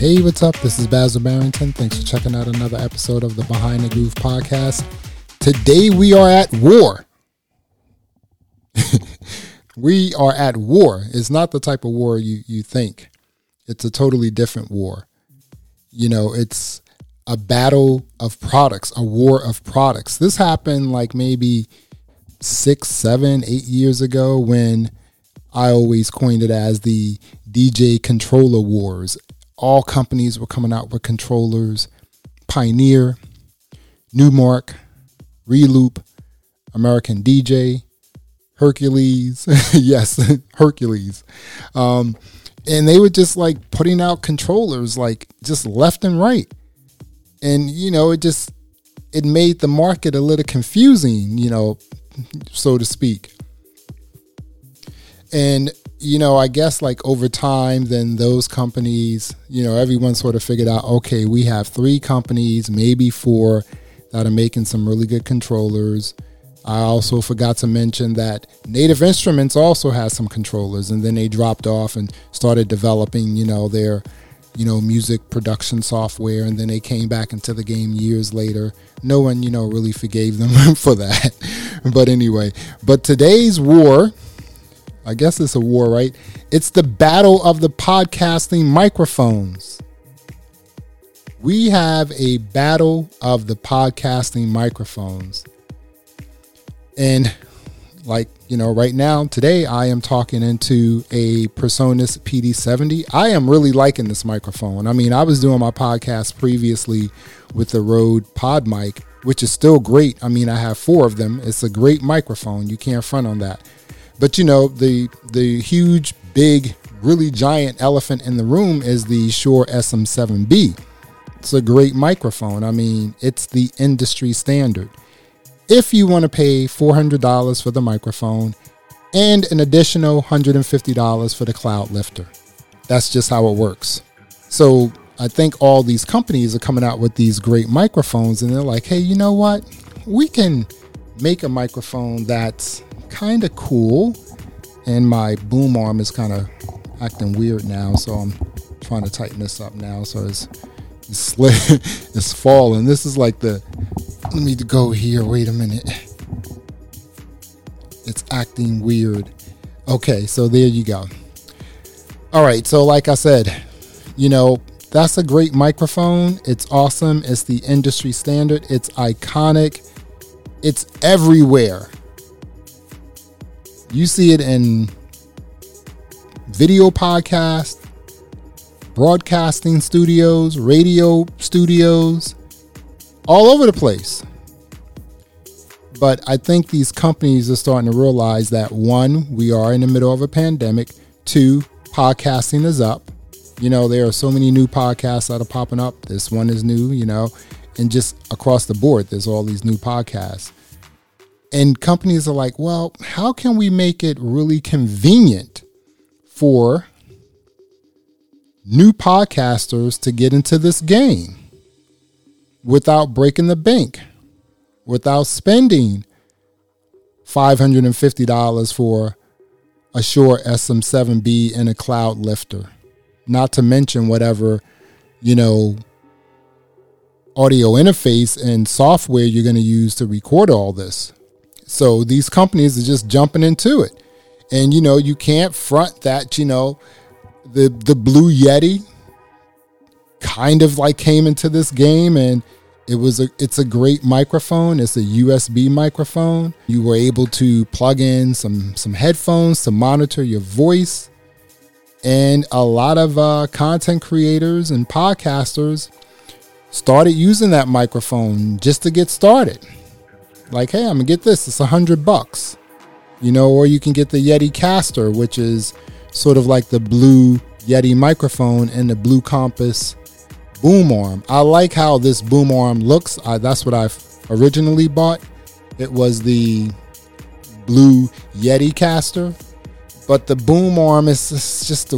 Hey, what's up? This is Basil Barrington. Thanks for checking out another episode of the Behind the Groove podcast. Today we are at war. we are at war. It's not the type of war you, you think. It's a totally different war. You know, it's a battle of products, a war of products. This happened like maybe six, seven, eight years ago when I always coined it as the DJ controller wars. All companies were coming out with controllers Pioneer, Numark, Reloop, American DJ, Hercules. yes, Hercules. Um, and they were just like putting out controllers like just left and right. And, you know, it just, it made the market a little confusing, you know, so to speak. And, you know, I guess like over time, then those companies, you know, everyone sort of figured out, okay, we have three companies, maybe four, that are making some really good controllers. I also forgot to mention that Native Instruments also has some controllers, and then they dropped off and started developing, you know, their, you know, music production software, and then they came back into the game years later. No one, you know, really forgave them for that. but anyway, but today's war I guess it's a war, right? It's the battle of the podcasting microphones. We have a battle of the podcasting microphones. And like, you know, right now, today, I am talking into a Presonus PD70. I am really liking this microphone. I mean, I was doing my podcast previously with the Rode Pod mic, which is still great. I mean, I have four of them. It's a great microphone. You can't front on that. But you know, the the huge, big, really giant elephant in the room is the Shure SM7B. It's a great microphone. I mean, it's the industry standard. If you want to pay $400 for the microphone and an additional $150 for the cloud lifter, that's just how it works. So I think all these companies are coming out with these great microphones and they're like, hey, you know what? We can make a microphone that's kind of cool. And my boom arm is kind of acting weird now, so I'm trying to tighten this up now. So it's it's, slid, it's falling. This is like the. Let me go here. Wait a minute. It's acting weird. Okay, so there you go. All right, so like I said, you know, that's a great microphone. It's awesome. It's the industry standard. It's iconic. It's everywhere. You see it in video podcast, broadcasting studios, radio studios, all over the place. But I think these companies are starting to realize that one, we are in the middle of a pandemic. Two, podcasting is up. You know, there are so many new podcasts that are popping up. This one is new, you know, and just across the board, there's all these new podcasts. And companies are like, well, how can we make it really convenient for new podcasters to get into this game without breaking the bank, without spending $550 for a Shure SM7B and a cloud lifter, not to mention whatever, you know, audio interface and software you're going to use to record all this. So these companies are just jumping into it. And you know, you can't front that, you know, the the Blue Yeti kind of like came into this game and it was a it's a great microphone. It's a USB microphone. You were able to plug in some some headphones to monitor your voice. And a lot of uh, content creators and podcasters started using that microphone just to get started. Like, hey, I'm gonna get this. It's a hundred bucks, you know. Or you can get the Yeti Caster, which is sort of like the blue Yeti microphone and the blue Compass boom arm. I like how this boom arm looks. I, that's what I originally bought. It was the blue Yeti Caster, but the boom arm is just a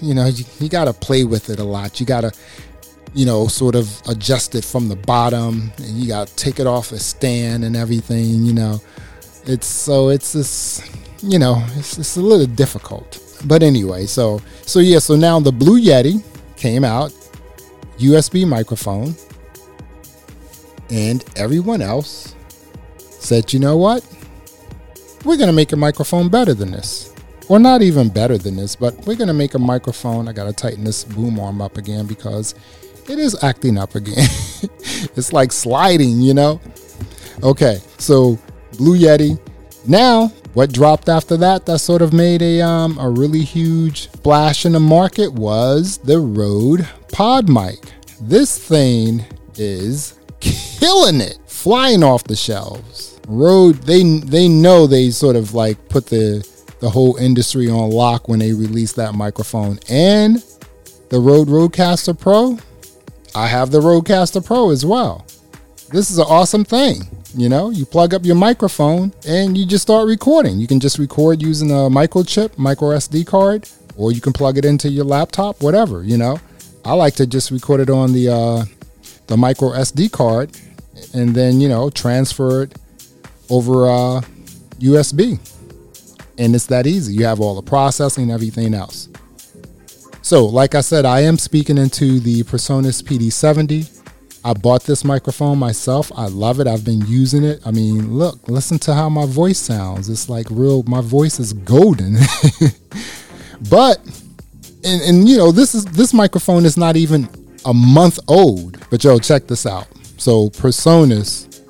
you know you, you got to play with it a lot. You got to you know, sort of adjust it from the bottom, and you got to take it off a stand and everything. You know, it's so it's this, you know, it's, it's a little difficult. But anyway, so so yeah, so now the Blue Yeti came out, USB microphone. And everyone else said, you know what? We're going to make a microphone better than this. Or not even better than this, but we're going to make a microphone. I got to tighten this boom arm up again because it is acting up again. it's like sliding, you know? Okay, so Blue Yeti. Now, what dropped after that that sort of made a um, a really huge splash in the market was the Rode Pod Mic. This thing is killing it, flying off the shelves. Rode, they they know they sort of like put the the whole industry on lock when they released that microphone. And the Rode Rodecaster Pro, I have the Rodecaster Pro as well. This is an awesome thing. You know, you plug up your microphone and you just start recording. You can just record using a microchip, micro SD card, or you can plug it into your laptop, whatever, you know. I like to just record it on the uh, the micro SD card and then, you know, transfer it over uh, USB. And it's that easy. You have all the processing and everything else. So, like I said, I am speaking into the PreSonus PD70 I bought this microphone myself. I love it. I've been using it. I mean, look, listen to how my voice sounds. It's like real, my voice is golden. but, and, and you know, this is this microphone is not even a month old. But yo, check this out. So PreSonus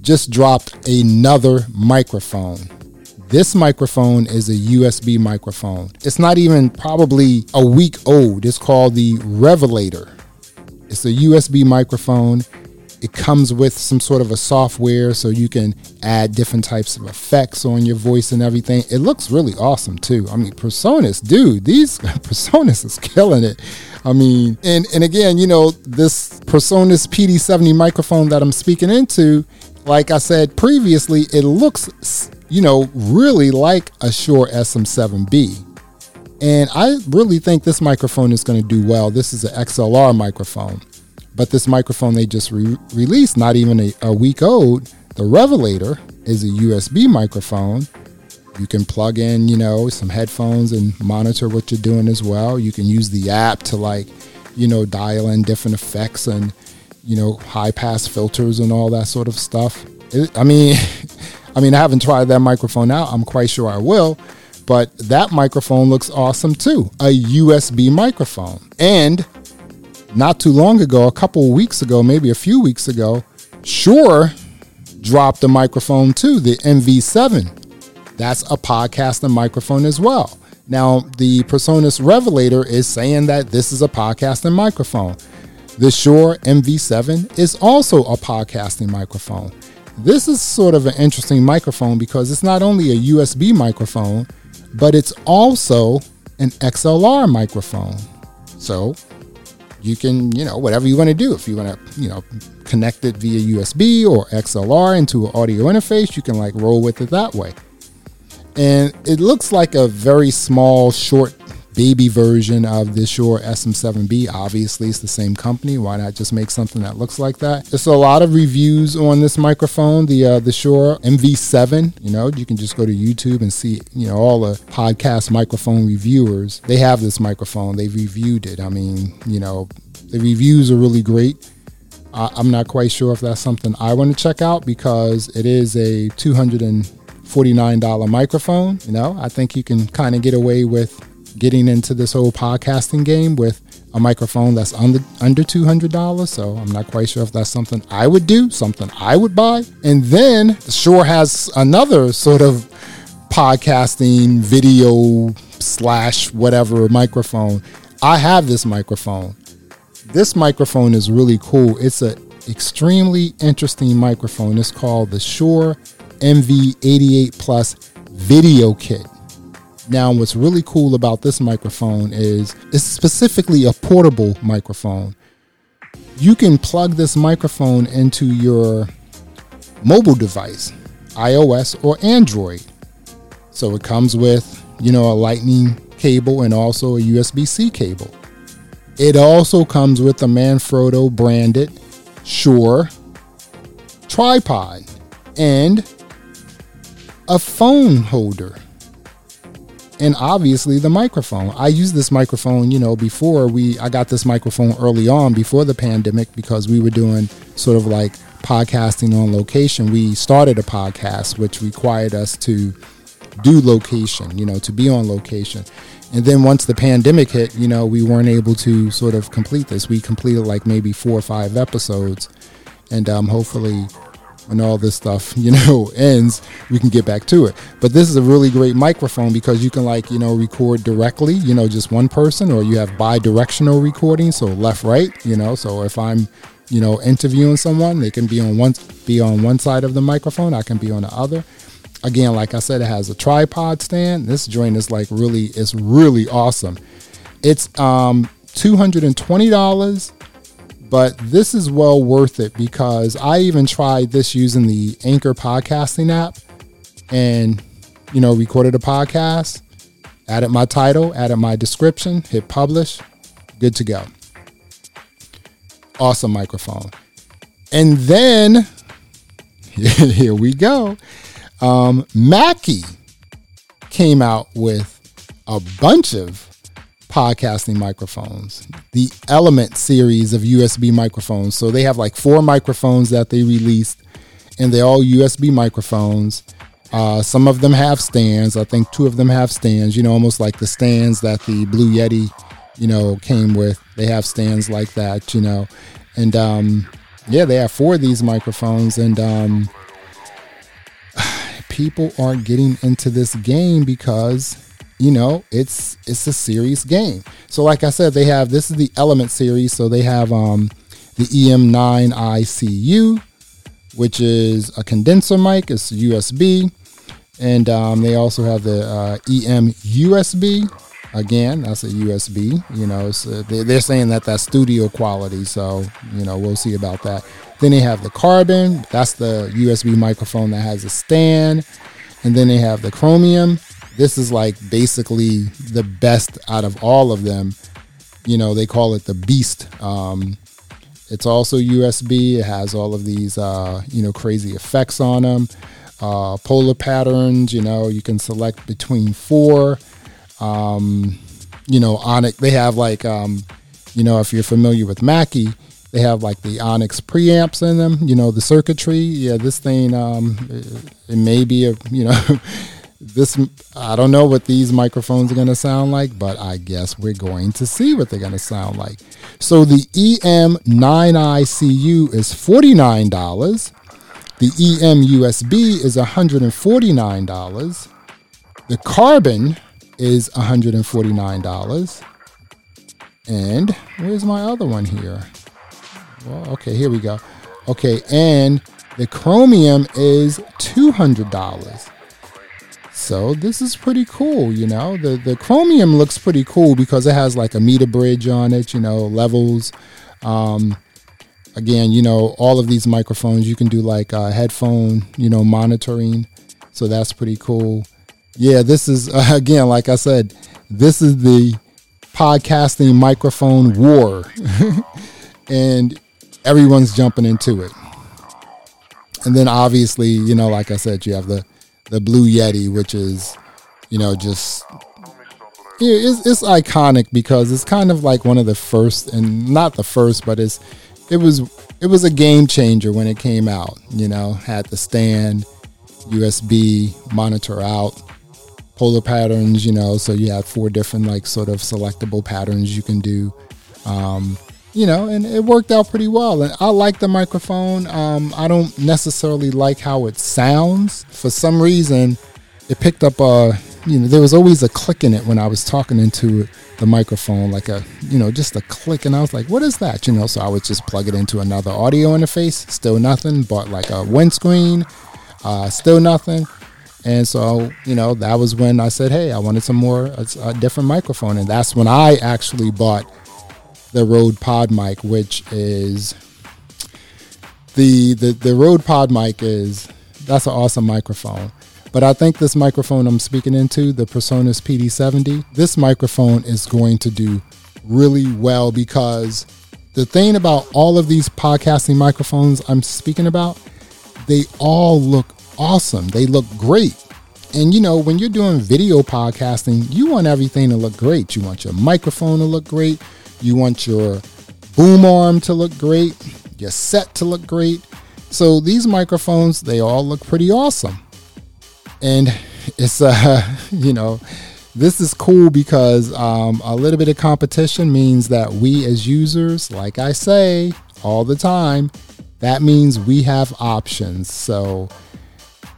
just dropped another microphone. This microphone is a USB microphone. It's not even probably a week old. It's called the Revelator. It's a USB microphone. It comes with some sort of a software so you can add different types of effects on your voice and everything. It looks really awesome too. I mean, PreSonus, dude, these PreSonus is killing it. I mean, and and again, you know, this PreSonus PD70 microphone that I'm speaking into, like I said previously, it looks, you know, really like a Shure SM7B. And I really think this microphone is going to do well. This is an XLR microphone. But this microphone they just re- released, not even a, a week old, the Revelator is a USB microphone. You can plug in, you know, some headphones and monitor what you're doing as well. You can use the app to like, you know, dial in different effects and, you know, high pass filters and all that sort of stuff. It, I mean, I mean, I haven't tried that microphone out. I'm quite sure I will but that microphone looks awesome too a USB microphone. And not too long ago, a couple weeks ago, maybe a few weeks ago, Shure dropped a microphone too, the MV7. That's a podcasting microphone as well. Now, the PreSonus Revelator is saying that this is a podcasting microphone. The Shure MV7 is also a podcasting microphone. This is sort of an interesting microphone because it's not only a USB microphone, but it's also an XLR microphone. So you can, you know, whatever you want to do. If you want to, you know, connect it via USB or XLR into an audio interface, you can like roll with it that way. And it looks like a very small, short baby version of the Shure SM7B. Obviously, it's the same company. Why not just make something that looks like that? There's a lot of reviews on this microphone, the uh, the Shure MV7. You know, you can just go to YouTube and see, you know, all the podcast microphone reviewers. They have this microphone. They've reviewed it. I mean, you know, the reviews are really great. I'm not quite sure if that's something I want to check out because it is a 249 dollars microphone. You know, I think you can kind of get away with getting into this whole podcasting game with a microphone that's under under two hundred dollars. So I'm not quite sure if that's something I would do, something I would buy. And then Shure has another sort of podcasting video slash whatever microphone. I have this microphone. This microphone is really cool. It's an extremely interesting microphone. It's called the Shure MV88 Plus Video Kit. Now, what's really cool about this microphone is it's specifically a portable microphone. You can plug this microphone into your mobile device, iOS or Android. So it comes with, you know, a lightning cable and also a USB-C cable. It also comes with a Manfrotto branded Shure tripod and a phone holder and obviously the microphone. I used this microphone, you know, before we I got this microphone early on before the pandemic because we were doing sort of like podcasting on location. We started a podcast which required us to do location, you know, to be on location. And then once the pandemic hit, you know, we weren't able to sort of complete this. We completed like maybe four or five episodes, and um, hopefully when all this stuff you know ends we can get back to it. But this is a really great microphone because you can like you know record directly you know just one person or you have bi-directional recording so left right you know. So if i'm you know interviewing someone they can be on one be on one side of the microphone i can be on the other. Again like i said it has a tripod stand. This joint is like really it's really awesome. It's um $220 but this is well worth it because I even tried this using the Anchor podcasting app and, you know, recorded a podcast, added my title, added my description, hit publish, good to go. Awesome microphone. And then, here we go. Um, Mackie came out with a bunch of podcasting microphones, the Element series of USB microphones. So they have like four microphones that they released, and they're all USB microphones. Uh, some of them have stands. I think two of them have stands. You know, almost like the stands that the Blue Yeti, you know, came with. They have stands like that. You know, and um, yeah, they have four of these microphones, and um, people aren't getting into this game because you know, it's it's a serious game. So like I said, they have this is the Element series, so they have um, the EM91CU, which is a condenser mic. It's USB, and um, they also have the uh, EM USB. Again, that's a USB. You know, so they're saying that that's studio quality. So you know, we'll see about that. Then they have the Carbon. That's the USB microphone that has a stand. And then they have the Chromium this is like basically the best out of all of them. You know, they call it the Beast. Um, it's also USB. It has all of these, uh, you know, crazy effects on them. Uh, polar patterns. You know, you can select between four. Um, you know, Onyx. They have like, um, you know, if you're familiar with Mackie, they have like the Onyx preamps in them. You know, the circuitry. Yeah, this thing. Um, it, it may be a, you know. this I don't know what these microphones are going to sound like, but I guess we're going to see what they're going to sound like. So the EM91CU is $49. The EM USB is $149. The Carbon is $149. And where's my other one here? Well, okay, here we go. Okay, and the Chromium is $200. So this is pretty cool, you know. The the Chromium looks pretty cool because it has like a meter bridge on it, you know, levels. Um, again, you know, all of these microphones you can do like uh, headphone, you know, monitoring. So that's pretty cool. Yeah, this is uh, again, like I said, this is the podcasting microphone war, and everyone's jumping into it. And then obviously, you know, like I said, you have the the Blue Yeti, which is, you know, just it's, it's iconic because it's kind of like one of the first, and not the first, but it's it was it was a game changer when it came out. You know, had the stand, USB monitor out, polar patterns. You know, so you have four different like sort of selectable patterns you can do. Um, you know, and it worked out pretty well. And I like the microphone. Um, I don't necessarily like how it sounds. For some reason, it picked up a, you know, there was always a click in it when I was talking into the microphone, like a, you know, just a click. And I was like, what is that? You know, so I would just plug it into another audio interface, still nothing, but like a windscreen, uh, still nothing. And so, you know, that was when I said, hey, I wanted some more, a, a different microphone. And that's when I actually bought the Rode Pod mic, which is the the the Rode Pod mic is that's an awesome microphone. But I think this microphone I'm speaking into, the PreSonus PD70, this microphone is going to do really well because the thing about all of these podcasting microphones I'm speaking about, they all look awesome. They look great. And you know, when you're doing video podcasting, you want everything to look great. You want your microphone to look great. You want your boom arm to look great, your set to look great. So these microphones, they all look pretty awesome. And it's uh, you know, this is cool because um, a little bit of competition means that we as users, like I say all the time, that means we have options. So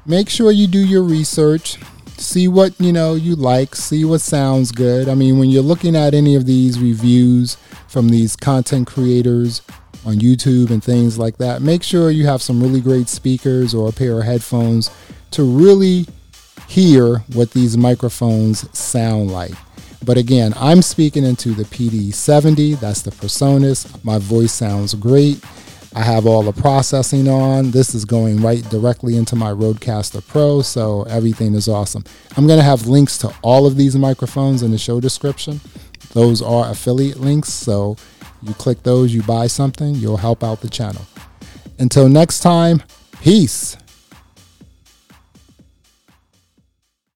make sure you do your research, see what you know you like, see what sounds good. I mean, when you're looking at any of these reviews from these content creators on YouTube and things like that, make sure you have some really great speakers or a pair of headphones to really hear what these microphones sound like. But again, I'm speaking into the PD70, that's the PreSonus My voice sounds great. I have all the processing on. This is going right directly into my Rodecaster Pro, so everything is awesome. I'm going to have links to all of these microphones in the show description. Those are affiliate links, so you click those, you buy something, you'll help out the channel. Until next time, peace.